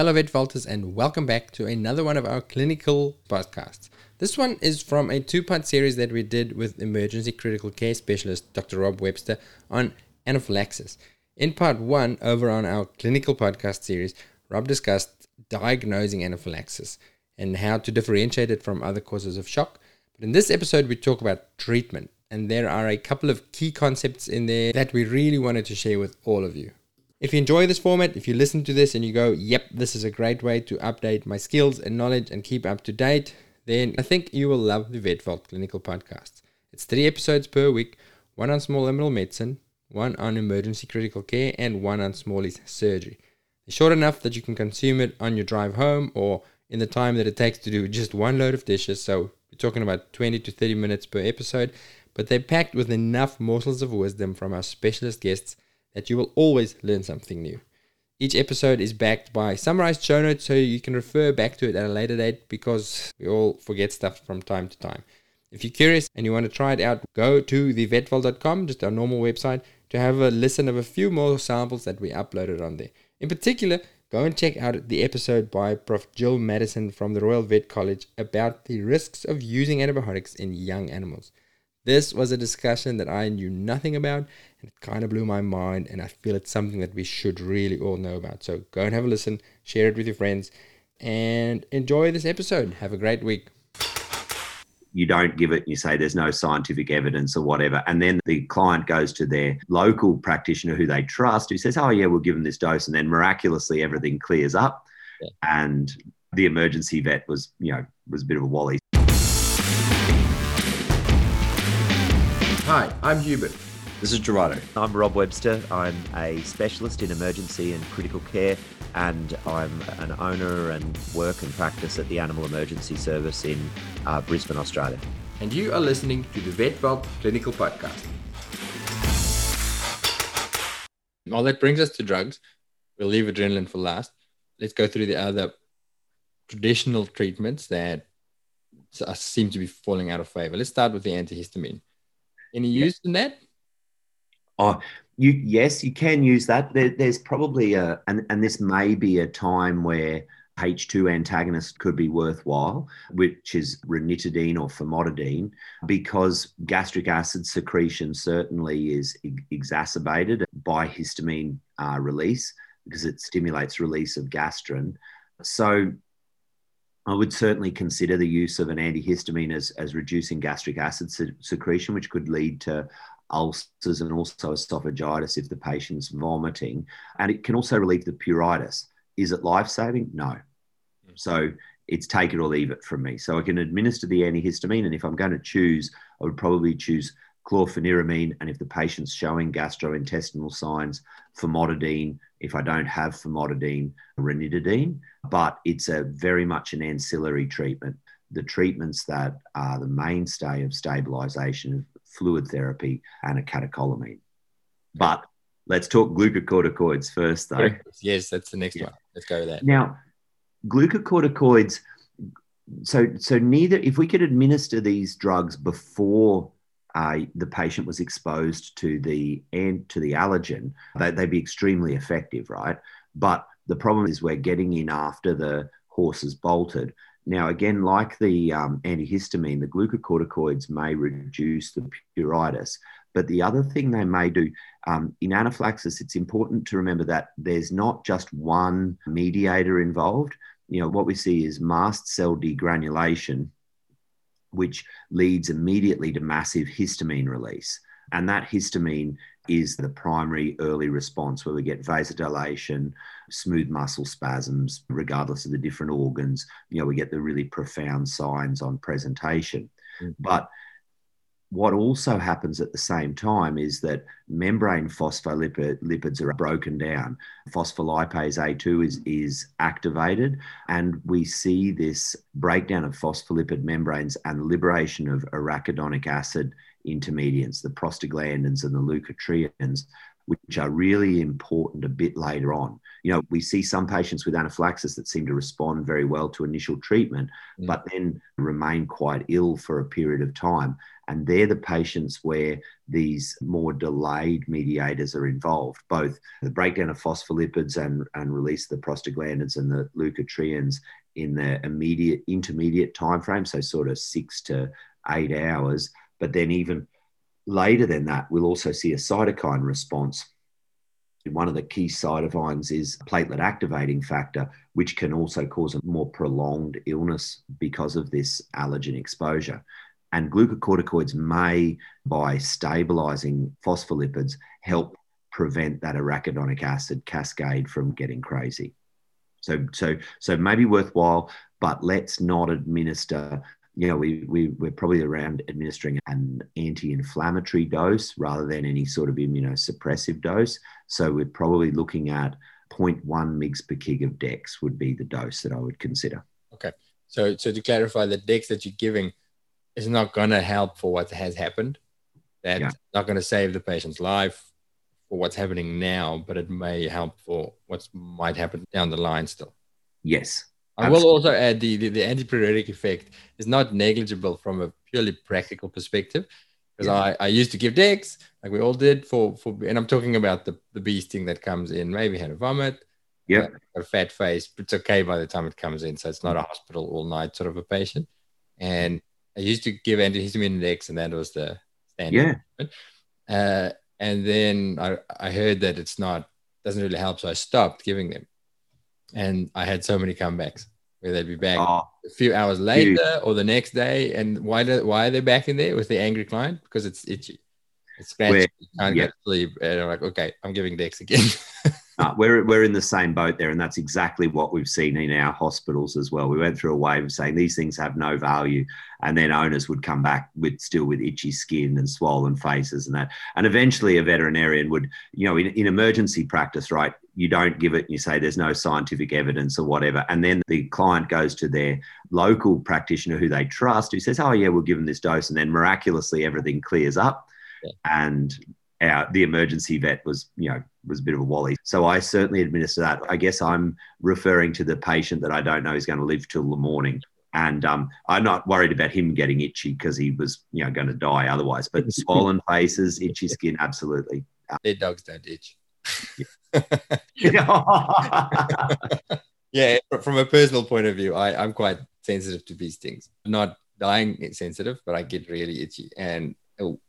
Hello, Vet Vaulters, and welcome back to another one of our clinical podcasts. This one is from a two part series that we did with emergency critical care specialist Dr. Rob Webster on anaphylaxis. In part one, over on our clinical podcast series, Rob discussed diagnosing anaphylaxis and how to differentiate it from other causes of shock. But in this episode, we talk about treatment, and there are a couple of key concepts in there that we really wanted to share with all of you. If you enjoy this format, if you listen to this and you go, yep, this is a great way to update my skills and knowledge and keep up to date, then I think you will love the Vet Vault Clinical Podcast. It's three episodes per week one on small animal medicine, one on emergency critical care, and one on smallies surgery. They're short enough that you can consume it on your drive home or in the time that it takes to do just one load of dishes. So we're talking about 20 to 30 minutes per episode, but they're packed with enough morsels of wisdom from our specialist guests that you will always learn something new. Each episode is backed by summarized show notes so you can refer back to it at a later date because we all forget stuff from time to time. If you're curious and you want to try it out, go to thevetvault.com, just our normal website, to have a listen of a few more samples that we uploaded on there. In particular, go and check out the episode by Prof. Jill Maddison from the Royal Vet College about the risks of using antibiotics in young animals. This was a discussion that I knew nothing about and it kind of blew my mind. And I feel it's something that we should really all know about. So go and have a listen, share it with your friends, and enjoy this episode. Have a great week. You don't give it, you say there's no scientific evidence or whatever. And then the client goes to their local practitioner who they trust, who says, Oh, yeah, we'll give them this dose. And then miraculously everything clears up. Yeah. And the emergency vet was, you know, was a bit of a wally. Hi, I'm Hubert. This is Gerardo. I'm Rob Webster. I'm a specialist in emergency and critical care, and I'm an owner and work and practice at the Animal Emergency Service in uh, Brisbane, Australia. And you are listening to the Vet Vault Clinical Podcast. Well, that brings us to drugs. We'll leave adrenaline for last. Let's go through the other traditional treatments that seem to be falling out of favor. Let's start with the antihistamine. Any use in that? Oh, you yes, you can use that. There, there's probably a and and this may be a time where H2 antagonist could be worthwhile, which is ranitidine or famotidine, because gastric acid secretion certainly is exacerbated by histamine uh, release because it stimulates release of gastrin. So I would certainly consider the use of an antihistamine as, as reducing gastric acid se- secretion, which could lead to ulcers and also esophagitis if the patient's vomiting. And it can also relieve the pruritus. Is it life saving? No. Mm. So it's take it or leave it from me. So I can administer the antihistamine. And if I'm going to choose, I would probably choose chlorpheniramine. And if the patient's showing gastrointestinal signs, famotidine. If I don't have famotidine, ranitidine. But it's a very much an ancillary treatment. The treatments that are the mainstay of stabilization of fluid therapy, and a catecholamine. But let's talk glucocorticoids first, though. Yes, that's the next yeah. one. Let's go with that. Now, glucocorticoids. So, so neither if we could administer these drugs before uh, the patient was exposed to the and to the allergen, they, they'd be extremely effective, right? But the problem is we're getting in after the horse has bolted. Now, again, like the um, antihistamine, the glucocorticoids may reduce the pruritus. But the other thing they may do um, in anaphylaxis, it's important to remember that there's not just one mediator involved. You know, what we see is mast cell degranulation, which leads immediately to massive histamine release. And that histamine is the primary early response where we get vasodilation, smooth muscle spasms, regardless of the different organs. You know, we get the really profound signs on presentation. Mm-hmm. But what also happens at the same time is that membrane phospholipids are broken down. Phospholipase A2 is, is activated, and we see this breakdown of phospholipid membranes and liberation of arachidonic acid intermediates, the prostaglandins and the leukotrienes, which are really important a bit later on. You know, we see some patients with anaphylaxis that seem to respond very well to initial treatment, mm. but then remain quite ill for a period of time. And they're the patients where these more delayed mediators are involved, both the breakdown of phospholipids and, and release of the prostaglandins and the leukotrienes in the immediate intermediate time frame, so sort of six to eight hours. But then even later than that, we'll also see a cytokine response one of the key side cytokines is platelet activating factor, which can also cause a more prolonged illness because of this allergen exposure. And glucocorticoids may, by stabilizing phospholipids, help prevent that arachidonic acid cascade from getting crazy. So, so, so maybe worthwhile, but let's not administer you know, we, we, we're probably around administering an anti inflammatory dose rather than any sort of immunosuppressive dose. So we're probably looking at 0.1 mg per kg of dex would be the dose that I would consider. Okay. So, so to clarify, the dex that you're giving is not going to help for what has happened. That's yeah. not going to save the patient's life for what's happening now, but it may help for what might happen down the line still. Yes, I will also add the, the, the antipyretic effect is not negligible from a purely practical perspective. Because yeah. I, I used to give dex, like we all did for, for and I'm talking about the, the bee sting that comes in, maybe had a vomit, yeah, a fat face, but it's okay by the time it comes in. So it's not a hospital all night sort of a patient. And I used to give antihistamine dex, and that was the standard. Yeah. Uh, and then I, I heard that it's not doesn't really help, so I stopped giving them and I had so many comebacks where they'd be back oh, a few hours later dude. or the next day. And why do, why are they back in there with the angry client? Because it's itchy. It's scratchy. You can't yeah. get sleep. And I'm like, okay, I'm giving Dex again. uh, we're, we're in the same boat there. And that's exactly what we've seen in our hospitals as well. We went through a wave of saying these things have no value. And then owners would come back with still with itchy skin and swollen faces and that. And eventually a veterinarian would, you know, in, in emergency practice, right, you don't give it and you say there's no scientific evidence or whatever. And then the client goes to their local practitioner who they trust, who says, oh, yeah, we'll give them this dose. And then miraculously everything clears up. Yeah. And our, the emergency vet was, you know, was a bit of a wally. So I certainly administer that. I guess I'm referring to the patient that I don't know is going to live till the morning. And um, I'm not worried about him getting itchy because he was, you know, going to die otherwise. But swollen faces, itchy skin, absolutely. Their dogs don't itch. yeah, from a personal point of view, I, I'm quite sensitive to these things. not dying sensitive, but I get really itchy. And oh,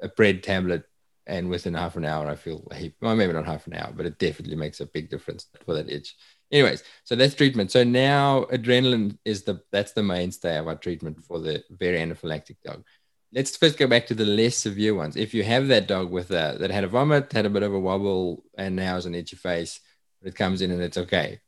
a bread tablet, and within half an hour, I feel well, maybe not half an hour, but it definitely makes a big difference for that itch. Anyways, so that's treatment. So now adrenaline is the that's the mainstay of our treatment for the very anaphylactic dog let's first go back to the less severe ones. If you have that dog with a, that had a vomit, had a bit of a wobble, and now has an itchy face, but it comes in and it's okay.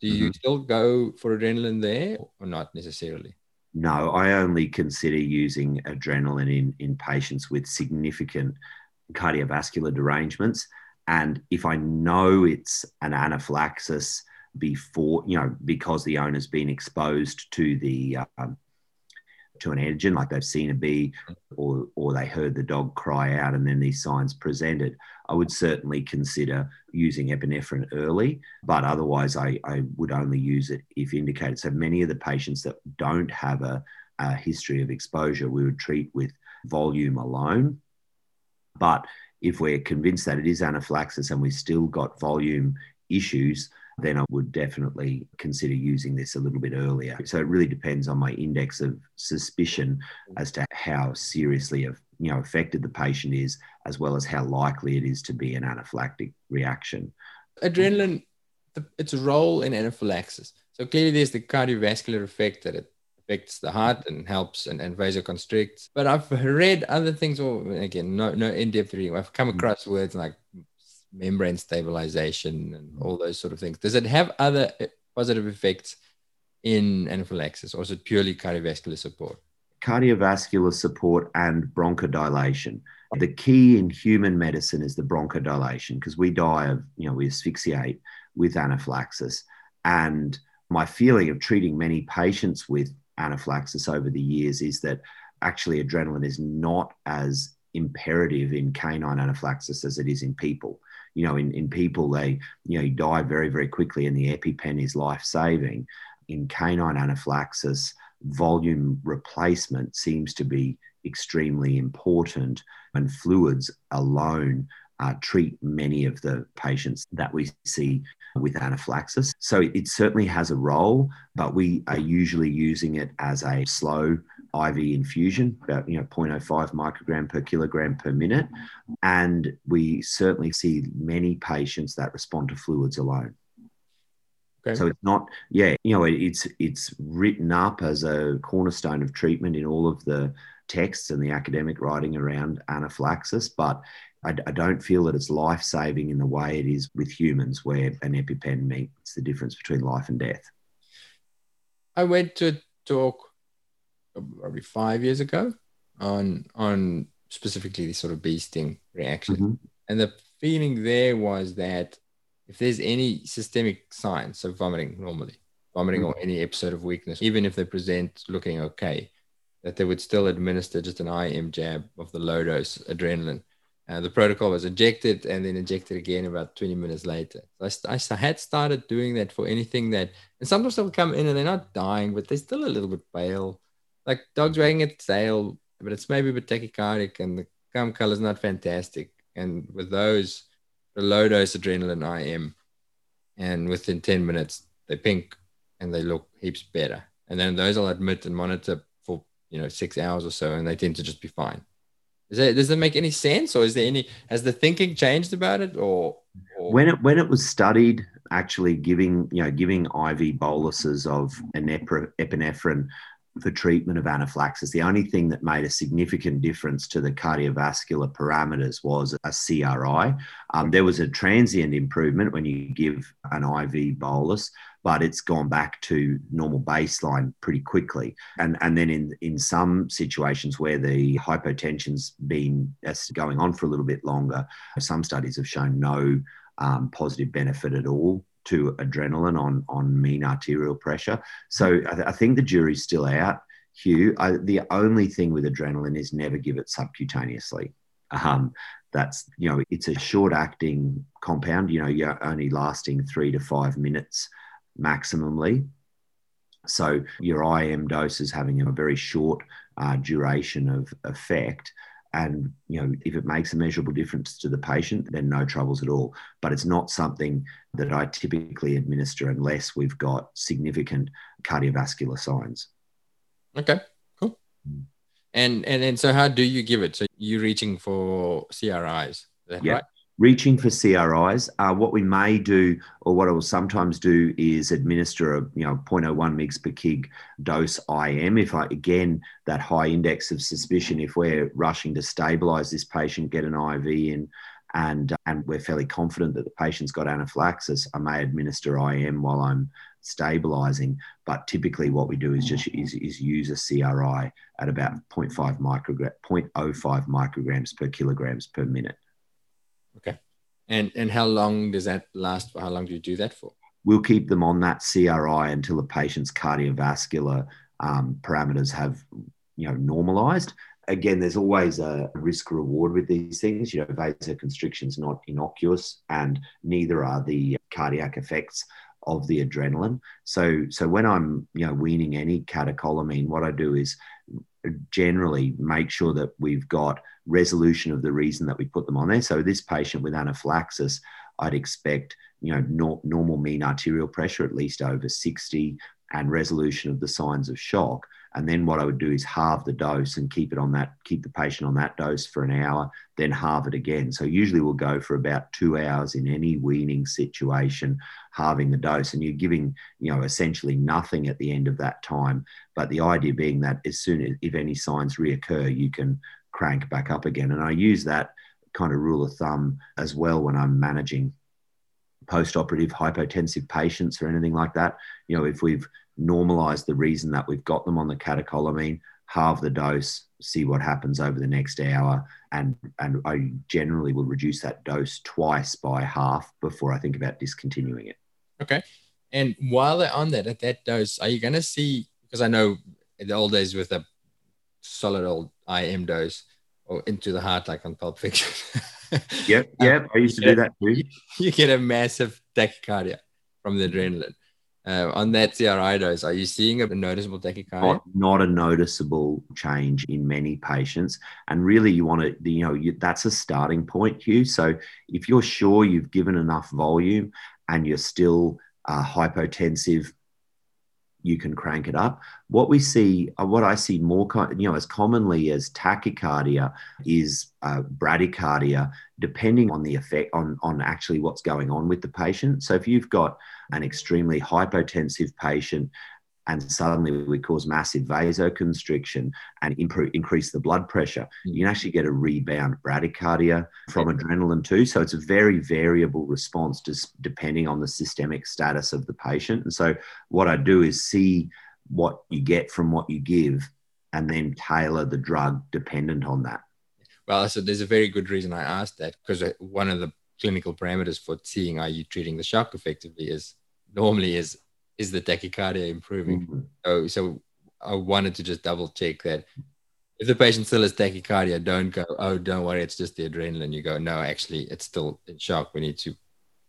Do you mm-hmm. still go for adrenaline there or not necessarily? No, I only consider using adrenaline in, in patients with significant cardiovascular derangements. And if I know it's an anaphylaxis before, you know, because the owner's been exposed to the um, to an antigen, like they've seen a bee or, or they heard the dog cry out and then these signs presented, I would certainly consider using epinephrine early, but otherwise I, I would only use it if indicated. So many of the patients that don't have a, a history of exposure, we would treat with volume alone. But if we're convinced that it is anaphylaxis and we've still got volume issues, then I would definitely consider using this a little bit earlier. So it really depends on my index of suspicion as to how seriously you know affected the patient is, as well as how likely it is to be an anaphylactic reaction. Adrenaline, its role in anaphylaxis. So clearly, there's the cardiovascular effect that it affects the heart and helps and, and vasoconstricts. But I've read other things, or again, no no in-depth reading. I've come mm. across words like membrane stabilization and all those sort of things. Does it have other eh, positive effects in anaphylaxis, or is it purely cardiovascular support? Cardiovascular support and bronchodilation. The key in human medicine is the bronchodilation because we die of, you know, we asphyxiate with anaphylaxis. And my feeling of treating many patients with anaphylaxis over the years is that actually adrenaline is not as imperative in canine anaphylaxis as it is in people you know, in, in people, they, you know, you die very, very quickly and the EpiPen is life saving. In canine anaphylaxis, volume replacement seems to be extremely important, and fluids alone uh, treat many of the patients that we see with anaphylaxis. So it certainly has a role, but we are usually using it as a slow IV infusion, about you know 0.05 microgram per kilogram per minute, and we certainly see many patients that respond to fluids alone. Okay. So it's not, yeah, you know, it's it's written up as a cornerstone of treatment in all of the texts and the academic writing around anaphylaxis, but I, I don't feel that it's life saving in the way it is with humans, where an EpiPen makes the difference between life and death. I went to a talk probably five years ago on on specifically the sort of bee sting reaction, mm-hmm. and the feeling there was that if there's any systemic signs, so vomiting normally, vomiting mm-hmm. or any episode of weakness, even if they present looking okay, that they would still administer just an IM jab of the low dose adrenaline uh, the protocol was injected and then injected again about 20 minutes later. So I, I, had started doing that for anything that, and sometimes they'll come in and they're not dying, but they're still a little bit pale, like dogs wagging its tail, but it's maybe a bit tachycardic and the gum color is not fantastic. And with those, the low dose adrenaline IM, and within 10 minutes, they pink and they look heaps better. And then those I'll admit and monitor for, you know, six hours or so, and they tend to just be fine. It does it make any sense, or is there any has the thinking changed about it, or, or? when it when it was studied, actually giving you know giving IV boluses of epinephrine for treatment of anaphylaxis, the only thing that made a significant difference to the cardiovascular parameters was a CRI. Um, there was a transient improvement when you give an IV bolus, but it's gone back to normal baseline pretty quickly. And, and then in, in some situations where the hypotension's been going on for a little bit longer, some studies have shown no um, positive benefit at all to adrenaline on, on mean arterial pressure. So I, th- I think the jury's still out. Hugh, I, the only thing with adrenaline is never give it subcutaneously. Um, that's you know it's a short acting compound you know you're only lasting three to five minutes maximally. So your IM dose is having a very short uh, duration of effect. And you know, if it makes a measurable difference to the patient, then no troubles at all. But it's not something that I typically administer unless we've got significant cardiovascular signs. Okay, cool. Mm. And and and so how do you give it? So you're reaching for CRIs, yeah. right? Reaching for CRIs, uh, what we may do, or what I will sometimes do, is administer a you know 0.01 mg per kg dose IM. If I again that high index of suspicion, if we're rushing to stabilize this patient, get an IV in, and and we're fairly confident that the patient's got anaphylaxis, I may administer IM while I'm stabilizing. But typically, what we do is just is, is use a CRI at about 0.5 microgram, 0.05 micrograms per kilograms per minute. And and how long does that last? For? How long do you do that for? We'll keep them on that CRI until the patient's cardiovascular um, parameters have you know normalized. Again, there's always a risk reward with these things. You know, vasoconstriction is not innocuous, and neither are the cardiac effects of the adrenaline. So, so when I'm you know weaning any catecholamine, what I do is generally make sure that we've got resolution of the reason that we put them on there. So this patient with anaphylaxis, I'd expect you know no, normal mean arterial pressure at least over 60 and resolution of the signs of shock. And then what I would do is halve the dose and keep it on that, keep the patient on that dose for an hour, then halve it again. So usually we'll go for about two hours in any weaning situation, halving the dose. And you're giving, you know, essentially nothing at the end of that time. But the idea being that as soon as if any signs reoccur, you can crank back up again. And I use that kind of rule of thumb as well when I'm managing post-operative hypotensive patients or anything like that. You know, if we've normalize the reason that we've got them on the catecholamine, halve the dose, see what happens over the next hour. And, and I generally will reduce that dose twice by half before I think about discontinuing it. Okay. And while they're on that, at that dose, are you going to see, because I know in the old days with a solid old IM dose or into the heart, like on Pulp Fiction, yep, yep. I used to do that too. You get a massive tachycardia from the adrenaline. Uh, on that CRI dose, are you seeing a noticeable tachycardia? Not, not a noticeable change in many patients. And really, you want to, you know, you, that's a starting point, Hugh. So if you're sure you've given enough volume and you're still uh, hypotensive, you can crank it up. What we see, uh, what I see more, you know, as commonly as tachycardia is uh, bradycardia, depending on the effect on on actually what's going on with the patient. So if you've got an extremely hypotensive patient and suddenly we cause massive vasoconstriction and improve, increase the blood pressure, you can actually get a rebound bradycardia from adrenaline too. So it's a very variable response just depending on the systemic status of the patient. And so what I do is see what you get from what you give and then tailor the drug dependent on that. Well, so there's a very good reason I asked that because uh, one of the clinical parameters for seeing are you treating the shock effectively is normally is is the tachycardia improving? Mm-hmm. So, so I wanted to just double check that if the patient still has tachycardia, don't go, oh, don't worry, it's just the adrenaline. You go, no, actually, it's still in shock. We need to,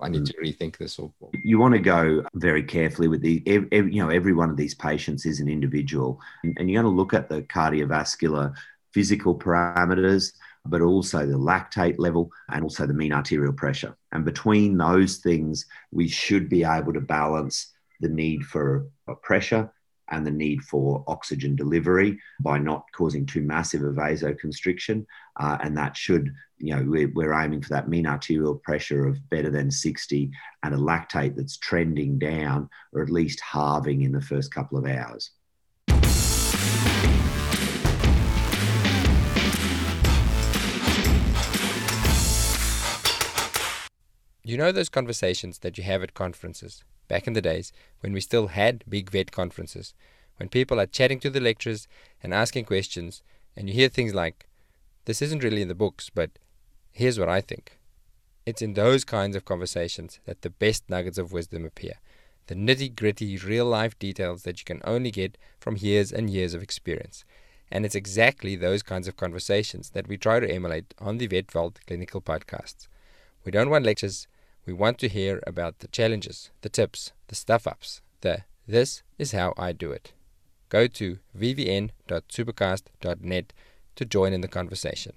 I need to rethink this. Or, you want to go very carefully with the, every, you know, every one of these patients is an individual, and you're going to look at the cardiovascular physical parameters but also the lactate level and also the mean arterial pressure. And between those things, we should be able to balance the need for pressure and the need for oxygen delivery by not causing too massive a vasoconstriction. Uh, and that should, you know, we're, we're, aiming for that mean arterial pressure of better than 60 and a lactate that's trending down or at least halving in the first couple of hours. You know those conversations that you have at conferences back in the days when we still had big vet conferences, when people are chatting to the lecturers and asking questions, and you hear things like, This isn't really in the books, but here's what I think. It's in those kinds of conversations that the best nuggets of wisdom appear, the nitty gritty, real life details that you can only get from years and years of experience. And it's exactly those kinds of conversations that we try to emulate on the Vet Vault clinical podcasts. We don't want lectures we want to hear about the challenges, the tips, the stuff ups, the this is how I do it. Go to vvn.supercast.net to join in the conversation.